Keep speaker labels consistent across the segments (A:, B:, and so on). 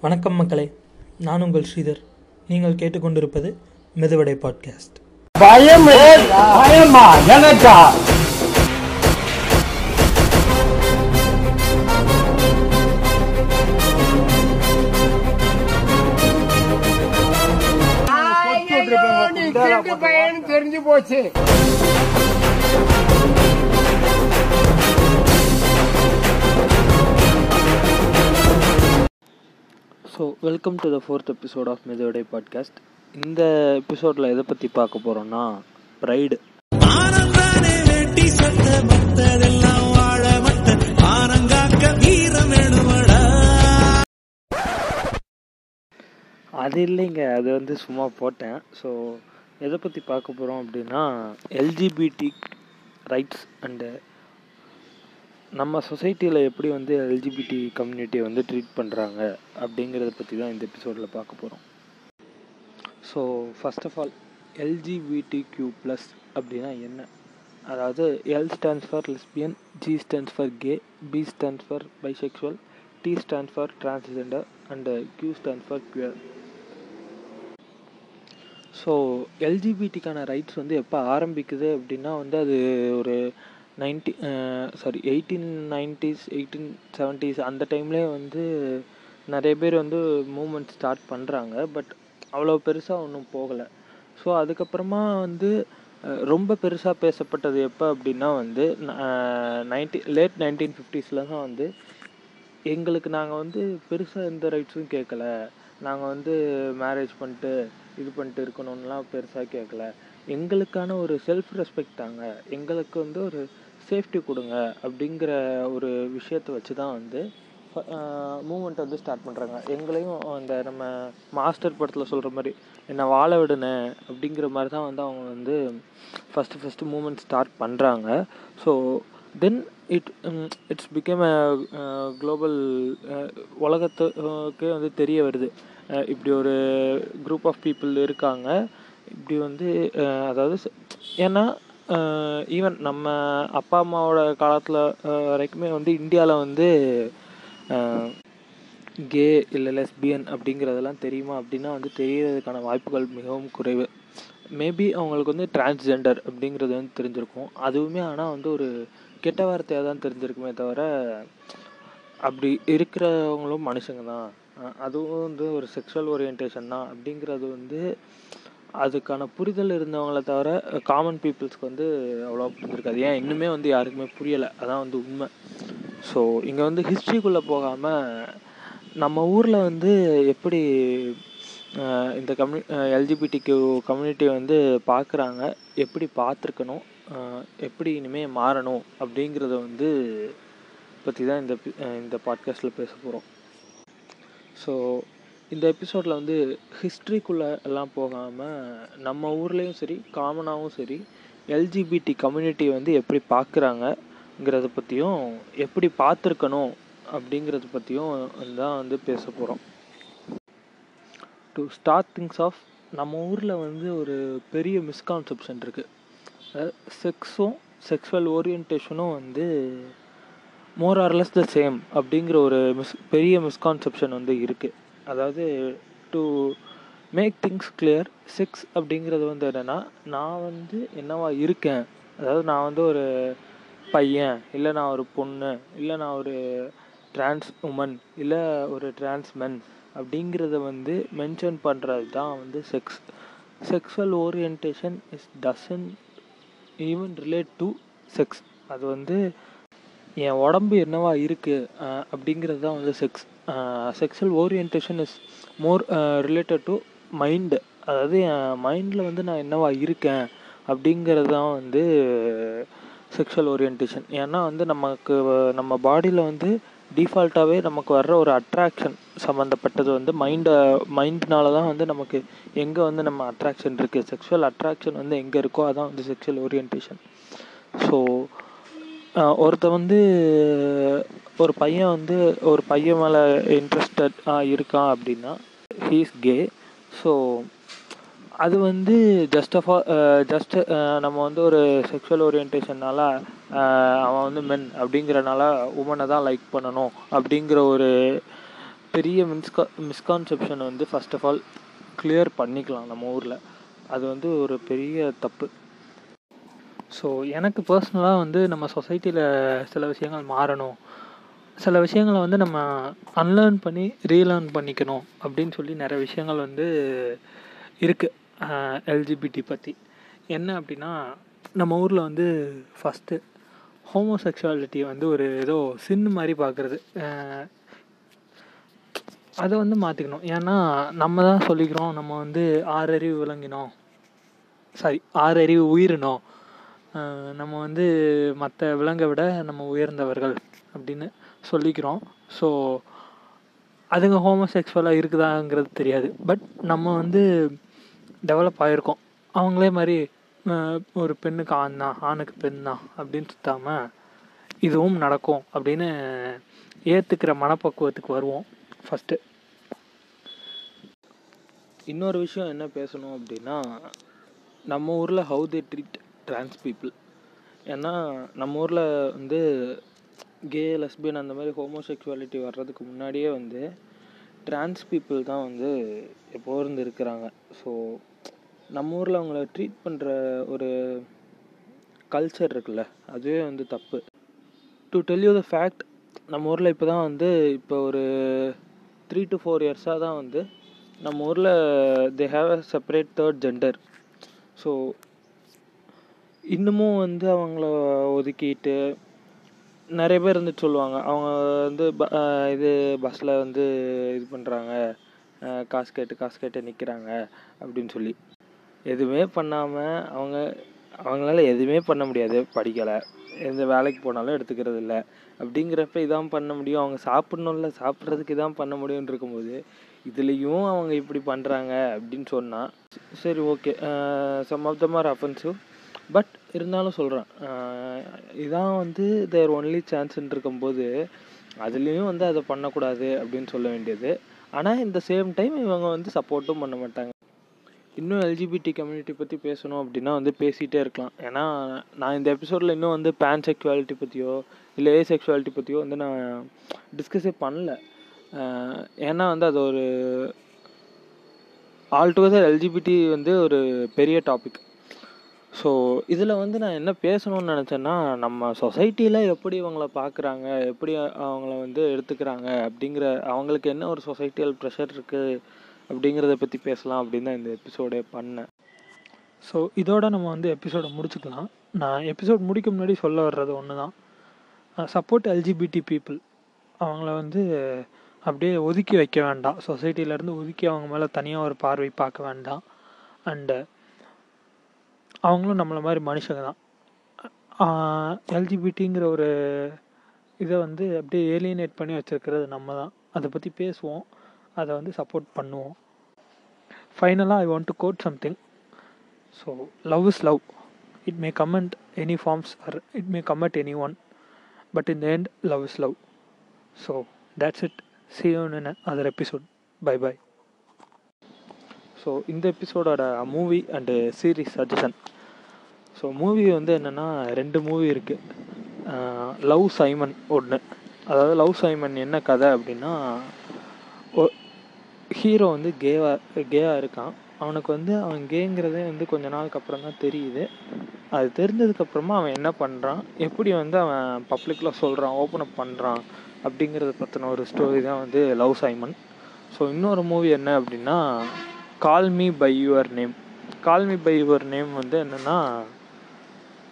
A: வணக்கம் மக்களே நான் உங்கள் ஸ்ரீதர். நீங்கள் கேட்டுக்கொண்டிருப்பது மெதுவடை பாட்காஸ்ட்.
B: பயம் பயமா? எனக்கா? தெரிஞ்சு போச்சு.
C: So welcome to the fourth episode of Medhuvadai podcast இந்த எபிசோடில் எதை பற்றி பார்க்க போகிறோன்னா ப்ரைடு அது இல்லைங்க அது வந்து சும்மா போட்டேன். ஸோ எதை பற்றி பார்க்க போகிறோம் அப்படின்னா எல்ஜிபிடி ரைட்ஸ் அண்டு நம்ம சொசைட்டியில் எப்படி வந்து எல்ஜிபிடி கம்யூனிட்டியை வந்து ட்ரீட் பண்ணுறாங்க அப்படிங்கிறத பற்றி தான் இந்த எபிசோடில் பார்க்க போகிறோம் so first of all LGBT Q plus அப்படின்னா என்ன? அதாவது L stands for lesbian G stands for gay B stands for bisexual T stands for transgender and Q stands for queer so எல்ஜிபிடிக்கான rights வந்து எப்போ ஆரம்பிக்குது அப்படின்னா வந்து அது ஒரு ninety sorry eighteen nineties eighteen seventies அந்த டைம்லேயே வந்து நிறைய பேர் வந்து மூமெண்ட் ஸ்டார்ட் பண்ணுறாங்க பட் அவ்வளோ பெருசாக ஒன்றும் போகலை. ஸோ அதுக்கப்புறமா வந்து ரொம்ப பெருசாக பேசப்பட்டது எப்போ அப்படின்னா வந்து நைன்டி லேட் நைன்டீன் ஃபிஃப்டிஸில் தான் வந்து எங்களுக்கு நாங்கள் வந்து பெருசாக எந்த ரைட்ஸும் கேட்கல நாங்கள் வந்து மேரேஜ் பண்ணிட்டு இது பண்ணிட்டு இருக்கணும்லாம் பெருசாக கேட்கல எங்களுக்கான ஒரு செல்ஃப் ரெஸ்பெக்ட் தாங்க. எங்களுக்கு வந்து ஒரு சேஃப்டி கொடுங்க அப்படிங்கிற ஒரு விஷயத்தை வச்சு தான் வந்து மூமெண்ட் வந்து ஸ்டார்ட் பண்ணுறாங்க எங்களையும் அந்த நம்ம மாஸ்டர் படத்தில் சொல்கிற மாதிரி என்னை வாழ விடுனே? அப்படிங்கிற மாதிரி தான் வந்து அவங்க வந்து ஃபஸ்ட்டு ஃபஸ்ட்டு மூமெண்ட் ஸ்டார்ட் பண்ணுறாங்க so then it it's became a global உலகத்துக்கே வந்து தெரிய வருது. இப்படி ஒரு குரூப் ஆஃப் பீப்புள் இருக்காங்க. இப்படி வந்து அதாவது ஏன்னா ஈவன் நம்ம அப்பா அம்மாவோட காலத்தில் வரைக்குமே வந்து இந்தியாவில் வந்து கே இல்லை லெஸ்பியன் அப்படிங்கிறதெல்லாம் தெரியுமா அப்படின்னா வந்து தெரியறதுக்கான வாய்ப்புகள் மிகவும் குறைவு. மேபி அவங்களுக்கு வந்து டிரான்ஸ்ஜெண்டர் அப்படிங்கிறது வந்து தெரிஞ்சிருக்கும். அதுவுமே ஆனால் வந்து ஒரு கெட்ட வார்த்தையாக தான் தெரிஞ்சிருக்குமே தவிர அப்படி இருக்கிறவங்களும் மனுஷங்க தான். அதுவும் வந்து ஒரு செக்ஷுவல் ஓரியன்டேஷன் தான். அப்படிங்கிறது வந்து அதுக்கான புரிதல் இருந்தவங்கள தவிர காமன் பீப்புள்ஸ்க்கு வந்து அவ்வளோவா புரிஞ்சிருக்காது. ஏன்? இன்னுமே வந்து யாருக்குமே புரியலை. அதான் வந்து உண்மை. ஸோ இங்கே வந்து ஹிஸ்ட்ரிக்குள்ளே போகாமல் நம்ம ஊரில் வந்து எப்படி இந்த கம்யூ எல்ஜிபிடிக்கு கம்யூனிட்டியை வந்து பார்க்குறாங்க எப்படி பார்த்துருக்கணும் எப்படி இனிமேல் மாறணும் அப்படிங்கிறத வந்து பற்றி தான் இந்த இந்த பாட்காஸ்ட்டில் பேச போகிறோம் ஸோ இந்த எபிசோடில் வந்து ஹிஸ்ட்ரிக்குள்ளே எல்லாம் போகாமல் நம்ம ஊர்லேயும் சரி காமனாகவும் சரி எல்ஜிபிடி கம்யூனிட்டியை வந்து எப்படி பார்க்குறாங்கங்கிறத பற்றியும் எப்படி பார்த்துருக்கணும் அப்படிங்கிறத பற்றியும் தான் வந்து பேச போகிறோம் டு ஸ்டார்ட் திங்ஸ் ஆஃப் நம்ம ஊரில் வந்து ஒரு பெரிய மிஸ்கான்செப்ஷன் இருக்குது செக்ஸும் செக்ஸுவல் ஓரியன்டேஷனும் வந்து மோர் ஆர்லெஸ் த சேம் அப்படிங்கிற ஒரு மிஸ் பெரிய மிஸ்கான்செப்ஷன் வந்து இருக்குது அதாவது to make things clear sex அப்படிங்கிறது வந்து என்னென்னா நான் வந்து என்னவா இருக்கேன்? அதாவது நான் வந்து ஒரு பையன் இல்லை நான் ஒரு பொண்ணு இல்லை நான் ஒரு டிரான்ஸ் உமன் இல்லை ஒரு டிரான்ஸ்மென் அப்படிங்கிறத வந்து மென்ஷன் பண்ணுறது தான் வந்து sex sexual orientation is doesn't even relate to sex அது வந்து என் உடம்பு என்னவா இருக்குது அப்படிங்கிறது தான் வந்து sex sexual orientation is more related to mind அதாவது என் மைண்டில் வந்து நான் என்னவா இருக்கேன் அப்படிங்கிறது தான் வந்து செக்ஷுவல் ஓரியன்டேஷன் ஏன்னா வந்து நமக்கு நம்ம பாடியில் வந்து டிஃபால்ட்டாகவே நமக்கு வர்ற ஒரு அட்ராக்ஷன் சம்மந்தப்பட்டது வந்து மைண்டை மைண்ட்னால தான் வந்து நமக்கு எங்கே வந்து நம்ம அட்ராக்ஷன் இருக்குது செக்ஷுவல் அட்ராக்ஷன் வந்து எங்கே இருக்கோ அதான் வந்து செக்ஷுவல் ஓரியன்டேஷன் ஸோ ஒருத்தன் வந்து ஒரு பையன் வந்து ஒரு பையன் மேலே இன்ட்ரெஸ்டட் இருக்கான் அப்படின்னா ஹீஸ் கே ஸோ அது வந்து ஜஸ்ட் ஆஃப் ஜஸ்ட் நம்ம வந்து ஒரு செக்ஷுவல் ஓரியன்டேஷன்னால அவன் வந்து மென் அப்படிங்கிறனால உமனை தான் லைக் பண்ணணும் அப்படிங்கிற ஒரு பெரிய மிஸ்கா மிஸ்கான்செப்ஷனை வந்து ஃபஸ்ட் ஆஃப் ஆல் கிளியர் பண்ணிக்கலாம் நம்ம ஊரில். அது வந்து ஒரு பெரிய தப்பு. ஸோ எனக்கு பர்சனலாக வந்து நம்ம சொசைட்டியில் சில விஷயங்கள் மாறணும். சில விஷயங்களை வந்து நம்ம அன்லேர்ன் பண்ணி ரீலேர்ன் பண்ணிக்கணும் அப்படின்னு சொல்லி நிறைய விஷயங்கள் வந்து இருக்குது எல்ஜிபிடி பற்றி என்ன அப்படின்னா நம்ம ஊரில் வந்து ஃபஸ்ட்டு ஹோமோசெக்ஷுவாலிட்டியை வந்து ஒரு ஏதோ சின்னு மாதிரி பார்க்குறது. அதை வந்து மாற்றிக்கணும் ஏன்னா நம்ம தான் சொல்லிக்கிறோம் நம்ம வந்து ஆறறிவு விளங்கினோம். சாரி ஆறறிவு உயிரினோம். நம்ம வந்து மற்ற விலங்கை விட நம்ம உயர்ந்தவர்கள் அப்படின்னு சொல்லிக்கிறோம். ஸோ அதுங்க ஹோமோசெக்ஸுவலாக இருக்குதாங்கிறது தெரியாது. பட் நம்ம வந்து டெவலப் ஆகிருக்கோம் அவங்களே மாதிரி ஒரு பெண்ணுக்கு ஆண் தான் ஆணுக்கு பெண் தான் அப்படின்னு சுத்தாமல் இதுவும் நடக்கும் அப்படின்னு ஏற்றுக்கிற மனப்பக்குவத்துக்கு வருவோம் ஃபஸ்ட்டு இன்னொரு விஷயம் என்ன பேசணும் அப்படின்னா நம்ம ஊரில் how they treat trans people ஏன்னா நம்ம ஊரில் வந்து கே லெஸ்பியன் அந்த மாதிரி ஹோமோசெக்சுவாலிட்டி வர்றதுக்கு முன்னாடியே வந்து ட்ரான்ஸ் பீப்புள் தான் வந்து எப்போ இருந்து இருக்கிறாங்க. ஸோ நம்ம ஊரில் அவங்கள ட்ரீட் பண்ணுற ஒரு கல்ச்சர் இருக்குல்ல அதுவே வந்து தப்பு. To tell you the fact நம்ம ஊரில் இப்போ தான் வந்து இப்போ ஒரு த்ரீ டு ஃபோர் இயர்ஸாக தான் வந்து நம்ம ஊரில் they have a separate third gender so இன்னமும் வந்து அவங்கள ஒதுக்கிட்டு நிறைய பேர் இருந்துட்டு சொல்லுவாங்க. அவங்க வந்து ப- இது பஸ்ஸில் வந்து இது பண்ணுறாங்க காசு கேட்டு காசு கேட்டு நிற்கிறாங்க அப்படின்னு சொல்லி. எதுவுமே பண்ணாமல் அவங்க அவங்களால எதுவுமே பண்ண முடியாது படிக்கலை. எந்த வேலைக்கு போனாலும் எடுத்துக்கிறது இல்லை. அப்படிங்கிறப்ப இதான் பண்ண முடியும். அவங்க சாப்பிட்ணும்ல சாப்பிட்றதுக்கு இதான் பண்ண முடியும்னு இருக்கும்போது இதுலேயும் அவங்க இப்படி பண்ணுறாங்க அப்படின்னு சொன்னால் சரி okay some of them are offensive but இருந்தாலும் சொல்கிறேன் இதான் வந்து தேர் ஒன்லி சான்ஸ்ன்னு இருக்கும்போது அதுலேயும் வந்து அதை பண்ணக்கூடாது அப்படின்னு சொல்ல வேண்டியது. ஆனால் இந்த சேம் டைம் இவங்க வந்து சப்போர்ட்டும் பண்ண மாட்டாங்க. இன்னும் எல்ஜிபிடி கம்யூனிட்டி பற்றி பேசணும் அப்படின்னா வந்து பேசிகிட்டே இருக்கலாம். ஏன்னா நான் இந்த எபிசோடில் இன்னும் வந்து பேன் செக்சுவாலிட்டி பற்றியோ இல்லை ஏ செக்ஷுவாலிட்டி பற்றியோ வந்து நான் டிஸ்கஸே பண்ணல. ஏன்னா வந்து அது ஒரு ஆல்டுகெதர் எல்ஜிபிடி வந்து ஒரு பெரிய டாபிக் ஸோ இதில் வந்து நான் என்ன பேசணும்னு நினச்சேன்னா நம்ம சொசைட்டியில் எப்படி இவங்கள பார்க்குறாங்க எப்படி அவங்கள வந்து எடுத்துக்கிறாங்க அப்படிங்கிற அவங்களுக்கு என்ன ஒரு சொசைட்டியல் ப்ரெஷர் இருக்குது அப்படிங்கிறத பற்றி பேசலாம் அப்படின்னு தான் இந்த எபிசோடே பண்ணேன்.
A: ஸோ இதோட நம்ம வந்து எபிசோடை முடிச்சுக்கலாம். நான் எபிசோட் முடிக்க முன்னாடி சொல்ல வர்றது ஒன்று தான் சப்போர்ட் எல்ஜிபிடி பீப்புள் அவங்கள வந்து அப்படியே ஒதுக்கி வைக்க வேண்டாம். சொசைட்டிலேருந்து ஒதுக்கி அவங்க மேலே தனியாக ஒரு பார்வை பார்க்க வேண்டாம். அண்டு அவங்களும் நம்மளை மாதிரி மனுஷங்க தான். எல்ஜிபிடிங்கிற ஒரு இதை வந்து அப்படியே ஏலியனேட் பண்ணி வச்சுருக்கிறது நம்ம தான். அதை பற்றி பேசுவோம். அதை வந்து சப்போர்ட் பண்ணுவோம். ஃபைனலாக I want to quote something so love is love it may comment any forms or it may comment any one but in the end love is love so that's it see in other episode bye bye
C: so இந்த எபிசோடோட movie and series suggestion so movie வந்து என்னென்னா ரெண்டு movie இருக்குது love Simon ஒன்று அதாவது love Simon என்ன கதை அப்படின்னா ஹீரோ வந்து கேவா கேவாக இருக்கான். அவனுக்கு வந்து அவன் கேங்கிறதே வந்து கொஞ்ச நாளுக்கு அப்புறம் தான் தெரியுது. அது தெரிஞ்சதுக்கப்புறமா அவன் என்ன பண்ணுறான் எப்படி வந்து அவன் பப்ளிக்கில் சொல்கிறான் ஓப்பன் அப் பண்ணுறான் அப்படிங்கிறத பற்றின ஒரு ஸ்டோரி தான் வந்து லவ் சைமன் ஸோ இன்னொரு மூவி என்ன அப்படின்னா call me by your name call me by your name வந்து என்னென்னா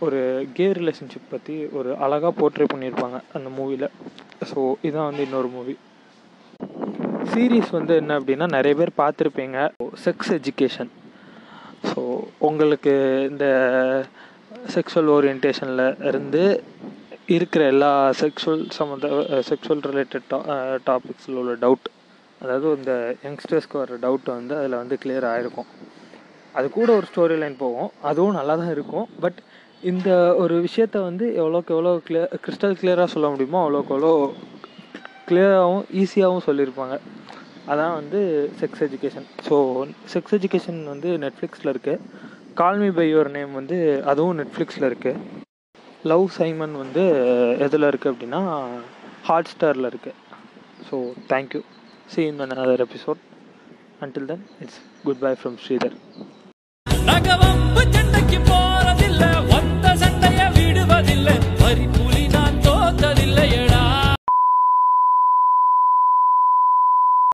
C: ஒரு கே ரிலேஷன்ஷிப் பற்றி ஒரு அழகாக போர்ட்ரே பண்ணியிருப்பாங்க அந்த மூவியில் ஸோ இதான் வந்து இன்னொரு மூவி சீரீஸ் வந்து என்ன அப்படின்னா நிறைய பேர் பார்த்துருப்பீங்க. செக்ஸ் எஜுகேஷன் ஸோ உங்களுக்கு இந்த செக்ஷுவல் ஓரியன்டேஷனில் இருந்து இருக்கிற எல்லா செக்ஷுவல் சம்மந்த செக்ஷுவல் ரிலேட்டட் டா டாபிக்ஸில் உள்ள டவுட் அதாவது இந்த யங்ஸ்டர்ஸ்க்கு வர டவுட் வந்து அதில் வந்து கிளியர் ஆகிருக்கும் அது கூட ஒரு ஸ்டோரி லைன் போகும். அதுவும் நல்லா தான் இருக்கும். பட் இந்த ஒரு விஷயத்த வந்து எவ்வளோக்கு எவ்வளோ கிளியர் கிறிஸ்டல் கிளியராக சொல்ல முடியுமோ அவ்வளோக்கு எவ்வளோ கிளியராகவும் ஈஸியாகவும் சொல்லியிருப்பாங்க. அதான் வந்து sex education so sex education வந்து நெட்ஃப்ளிக்ஸில் இருக்குது கால்மி பை யுவர் நேம் வந்து அதுவும் நெட்ஃப்ளிக்ஸில் இருக்குது லவ் சைமன் வந்து எதில் இருக்குது அப்படின்னா ஹாட் ஸ்டாரில் இருக்குது so thank you see you in another episode. Until it's good goodbye from
D: Sridhar